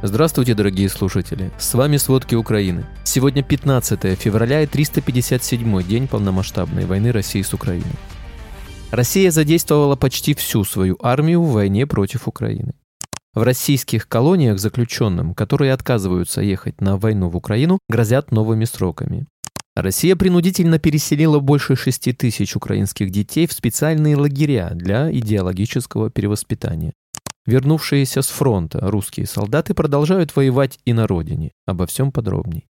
Здравствуйте, дорогие слушатели! С вами «Сводки Украины». Сегодня 15 февраля и 357 день полномасштабной войны России с Украиной. Россия задействовала почти всю свою армию в войне против Украины. В российских колониях заключенным, которые отказываются ехать на войну в Украину, грозят новыми сроками. Россия принудительно переселила больше 6 тысяч украинских детей в специальные лагеря для идеологического перевоспитания. Вернувшиеся с фронта русские солдаты продолжают воевать и на родине. Обо всем подробней.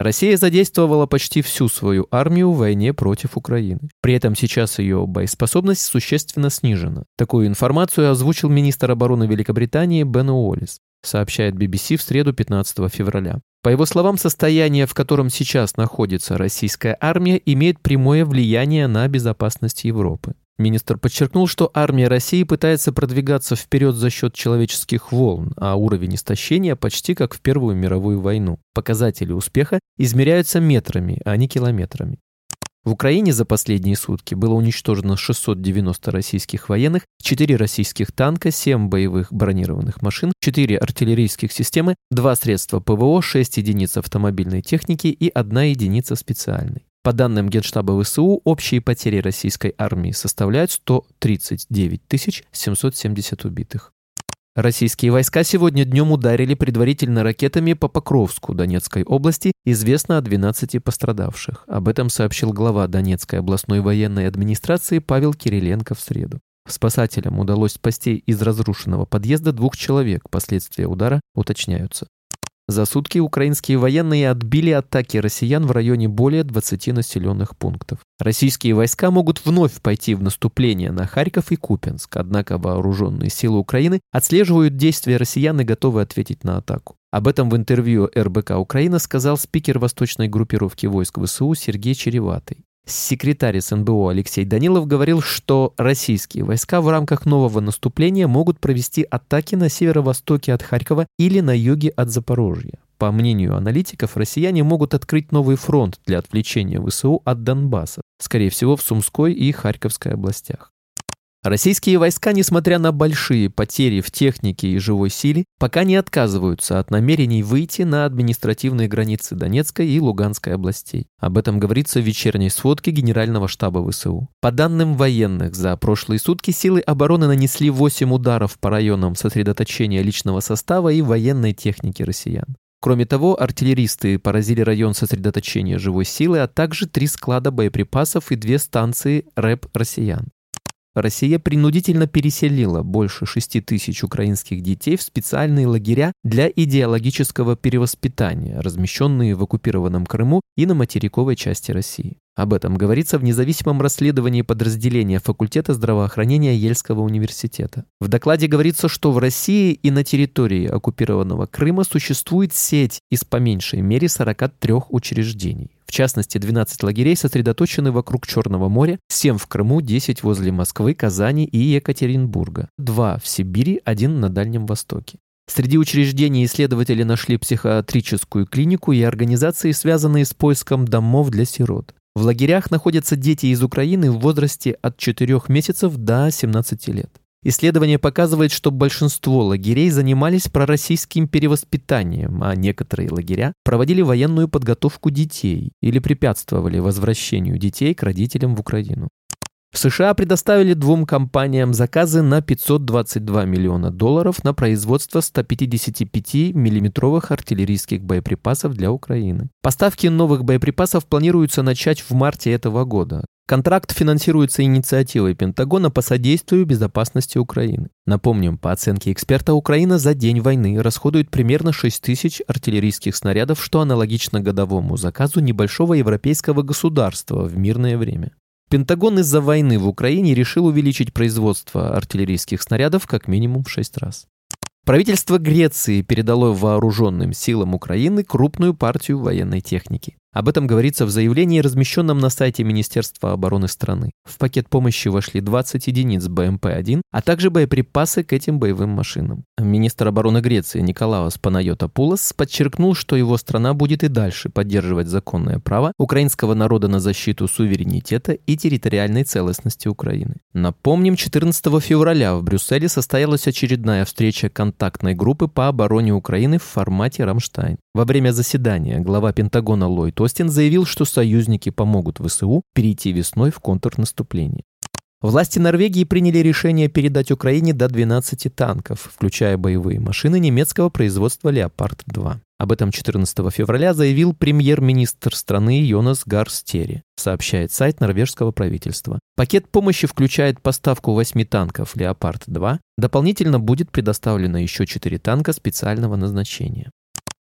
Россия задействовала почти всю свою армию в войне против Украины. При этом сейчас ее боеспособность существенно снижена. Такую информацию озвучил министр обороны Великобритании Бен Уоллес, сообщает BBC в среду 15 февраля. По его словам, состояние, в котором сейчас находится российская армия, имеет прямое влияние на безопасность Европы. Министр подчеркнул, что армия России пытается продвигаться вперед за счет человеческих волн, а уровень истощения почти как в Первую мировую войну. Показатели успеха измеряются метрами, а не километрами. В Украине за последние сутки было уничтожено 690 российских военных, 4 российских танка, 7 боевых бронированных машин, 4 артиллерийских системы, 2 средства ПВО, 6 единиц автомобильной техники и 1 единица специальной. По данным Генштаба ВСУ, общие потери российской армии составляют 139 770 убитых. Российские войска сегодня днем ударили предварительно ракетами по Покровску Донецкой области. Известно о 12 пострадавших. Об этом сообщил глава Донецкой областной военной администрации Павел Кириленко в среду. Спасателям удалось спасти из разрушенного подъезда двух человек. Последствия удара уточняются. За сутки украинские военные отбили атаки россиян в районе более 20 населенных пунктов. Российские войска могут вновь пойти в наступление на Харьков и Купенск, однако вооруженные силы Украины отслеживают действия россиян и готовы ответить на атаку. Об этом в интервью РБК Украина сказал спикер восточной группировки войск ВСУ Сергей Череватый. Секретарь СНБО Алексей Данилов говорил, что российские войска в рамках нового наступления могут провести атаки на северо-востоке от Харькова или на юге от Запорожья. По мнению аналитиков, россияне могут открыть новый фронт для отвлечения ВСУ от Донбасса, скорее всего в Сумской и Харьковской областях. Российские войска, несмотря на большие потери в технике и живой силе, пока не отказываются от намерений выйти на административные границы Донецкой и Луганской областей. Об этом говорится в вечерней сводке Генерального штаба ВСУ. По данным военных, за прошлые сутки силы обороны нанесли 8 ударов по районам сосредоточения личного состава и военной техники россиян. Кроме того, артиллеристы поразили район сосредоточения живой силы, а также три склада боеприпасов и две станции РЭП россиян. Россия принудительно переселила больше 6 тысяч украинских детей в специальные лагеря для идеологического перевоспитания, размещенные в оккупированном Крыму и на материковой части России. Об этом говорится в независимом расследовании подразделения факультета здравоохранения Ельского университета. В докладе говорится, что в России и на территории оккупированного Крыма существует сеть из по меньшей мере 43 учреждений. В частности, 12 лагерей сосредоточены вокруг Черного моря, 7 в Крыму, 10 возле Москвы, Казани и Екатеринбурга, 2 в Сибири, 1 на Дальнем Востоке. Среди учреждений исследователи нашли психиатрическую клинику и организации, связанные с поиском домов для сирот. В лагерях находятся дети из Украины в возрасте от 4 месяцев до 17 лет. Исследование показывает, что большинство лагерей занимались пророссийским перевоспитанием, а некоторые лагеря проводили военную подготовку детей или препятствовали возвращению детей к родителям в Украину. В США предоставили двум компаниям заказы на 522 миллиона долларов на производство 155 миллиметровых артиллерийских боеприпасов для Украины. Поставки новых боеприпасов планируются начать в марте этого года. Контракт финансируется инициативой Пентагона по содействию безопасности Украины. Напомним, по оценке эксперта, Украина за день войны расходует примерно 6 тысяч артиллерийских снарядов, что аналогично годовому заказу небольшого европейского государства в мирное время. Пентагон из-за войны в Украине решил увеличить производство артиллерийских снарядов как минимум в 6 раз. Правительство Греции передало вооруженным силам Украины крупную партию военной техники. Об этом говорится в заявлении, размещенном на сайте Министерства обороны страны. В пакет помощи вошли 20 единиц БМП-1, а также боеприпасы к этим боевым машинам. Министр обороны Греции Николаус Панайотопулос подчеркнул, что его страна будет и дальше поддерживать законное право украинского народа на защиту суверенитета и территориальной целостности Украины. Напомним, 14 февраля в Брюсселе состоялась очередная встреча контактной группы по обороне Украины в формате «Рамштайн». Во время заседания глава Пентагона Ллойд Остин заявил, что союзники помогут ВСУ перейти весной в контрнаступление. Власти Норвегии приняли решение передать Украине до 12 танков, включая боевые машины немецкого производства «Леопард-2». Об этом 14 февраля заявил премьер-министр страны Йонас Гарстери, сообщает сайт норвежского правительства. Пакет помощи включает поставку 8 танков «Леопард-2». Дополнительно будет предоставлено еще 4 танка специального назначения.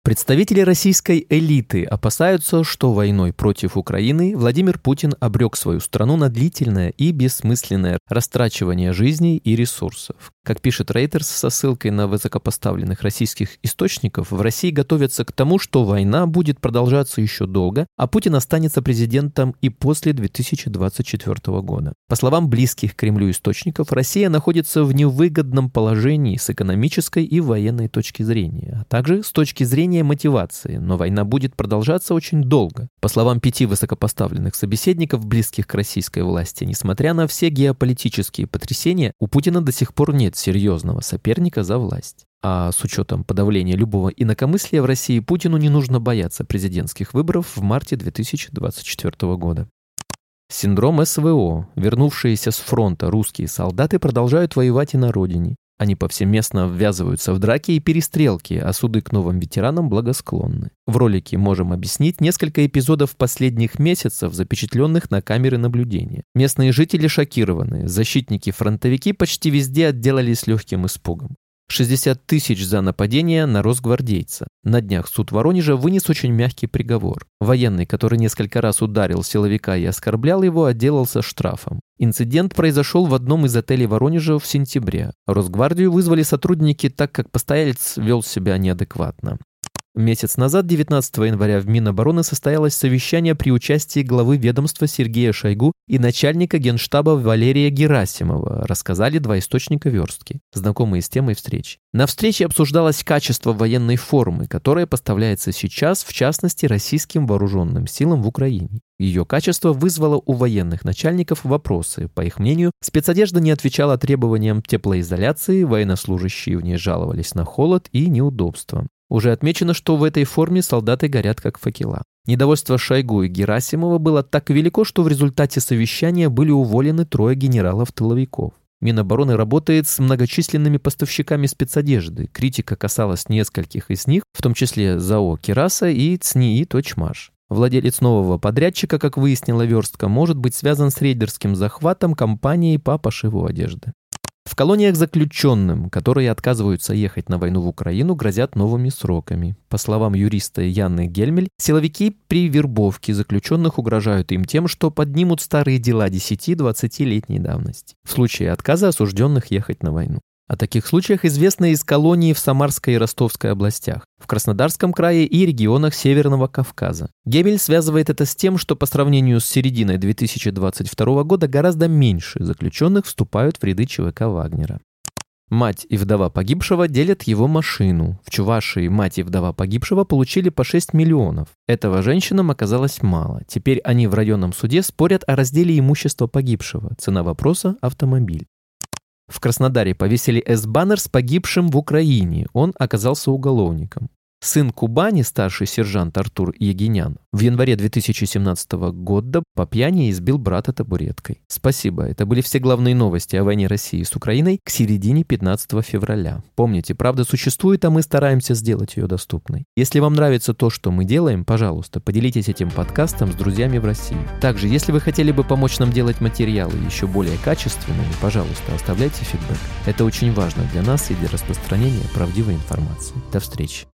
Представители российской элиты опасаются, что войной против Украины Владимир Путин обрек свою страну на длительное и бессмысленное растрачивание жизней и ресурсов. Как пишет Рейтерс со ссылкой на высокопоставленных российских источников, в России готовятся к тому, что война будет продолжаться еще долго, а Путин останется президентом и после 2024 года. По словам близких Кремлю источников, Россия находится в невыгодном положении с экономической и военной точки зрения, а также с точки зрения мотивации, но война будет продолжаться очень долго. По словам пяти высокопоставленных собеседников, близких к российской власти, несмотря на все геополитические потрясения, у Путина до сих пор нет серьезного соперника за власть. А с учетом подавления любого инакомыслия в России Путину не нужно бояться президентских выборов в марте 2024 года. Синдром СВО. Вернувшиеся с фронта русские солдаты продолжают воевать и на родине. Они повсеместно ввязываются в драки и перестрелки, а суды к новым ветеранам благосклонны. В ролике можем объяснить несколько эпизодов последних месяцев, запечатленных на камеры наблюдения. Местные жители шокированы, защитники-фронтовики почти везде отделались легким испугом. 60 тысяч за нападение на росгвардейца. На днях суд Воронежа вынес очень мягкий приговор. Военный, который несколько раз ударил силовика и оскорблял его, отделался штрафом. Инцидент произошел в одном из отелей Воронежа в сентябре. Росгвардию вызвали сотрудники, так как постоялец вел себя неадекватно. Месяц назад, 19 января, в Минобороны состоялось совещание при участии главы ведомства Сергея Шойгу и начальника генштаба Валерия Герасимова, рассказали два источника верстки, знакомые с темой встреч. На встрече обсуждалось качество военной формы, которая поставляется сейчас, в частности, российским вооруженным силам в Украине. Ее качество вызвало у военных начальников вопросы. По их мнению, спецодежда не отвечала требованиям теплоизоляции, военнослужащие в ней жаловались на холод и неудобства. Уже отмечено, что в этой форме солдаты горят как факела. Недовольство Шойгу и Герасимова было так велико, что в результате совещания были уволены трое генералов-тыловиков. Минобороны работает с многочисленными поставщиками спецодежды. Критика касалась нескольких из них, в том числе ЗАО «Кераса» и ЦНИИ «Точмаш». Владелец нового подрядчика, как выяснила верстка, может быть связан с рейдерским захватом компании по пошиву одежды. В колониях заключенным, которые отказываются ехать на войну в Украину, грозят новыми сроками. По словам юриста Яны Гельмель, силовики при вербовке заключенных угрожают им тем, что поднимут старые дела 10-20-летней давности в случае отказа осужденных ехать на войну. О таких случаях известно из колонии в Самарской и Ростовской областях, в Краснодарском крае и регионах Северного Кавказа. Гебель связывает это с тем, что по сравнению с серединой 2022 года гораздо меньше заключенных вступают в ряды ЧВК Вагнера. Мать и вдова погибшего делят его машину. В Чувашии мать и вдова погибшего получили по 6 миллионов. Этого женщинам оказалось мало. Теперь они в районном суде спорят о разделе имущества погибшего. Цена вопроса – автомобиль. В Краснодаре повесили С-баннер с погибшим в Украине. Он оказался уголовником. Сын Кубани, старший сержант Артур Егинян, в январе 2017 года по пьяни избил брата табуреткой. Спасибо, это были все главные новости о войне России с Украиной к середине 15 февраля. Помните, правда существует, а мы стараемся сделать ее доступной. Если вам нравится то, что мы делаем, пожалуйста, поделитесь этим подкастом с друзьями в России. Также, если вы хотели бы помочь нам делать материалы еще более качественными, пожалуйста, оставляйте фидбэк. Это очень важно для нас и для распространения правдивой информации. До встречи.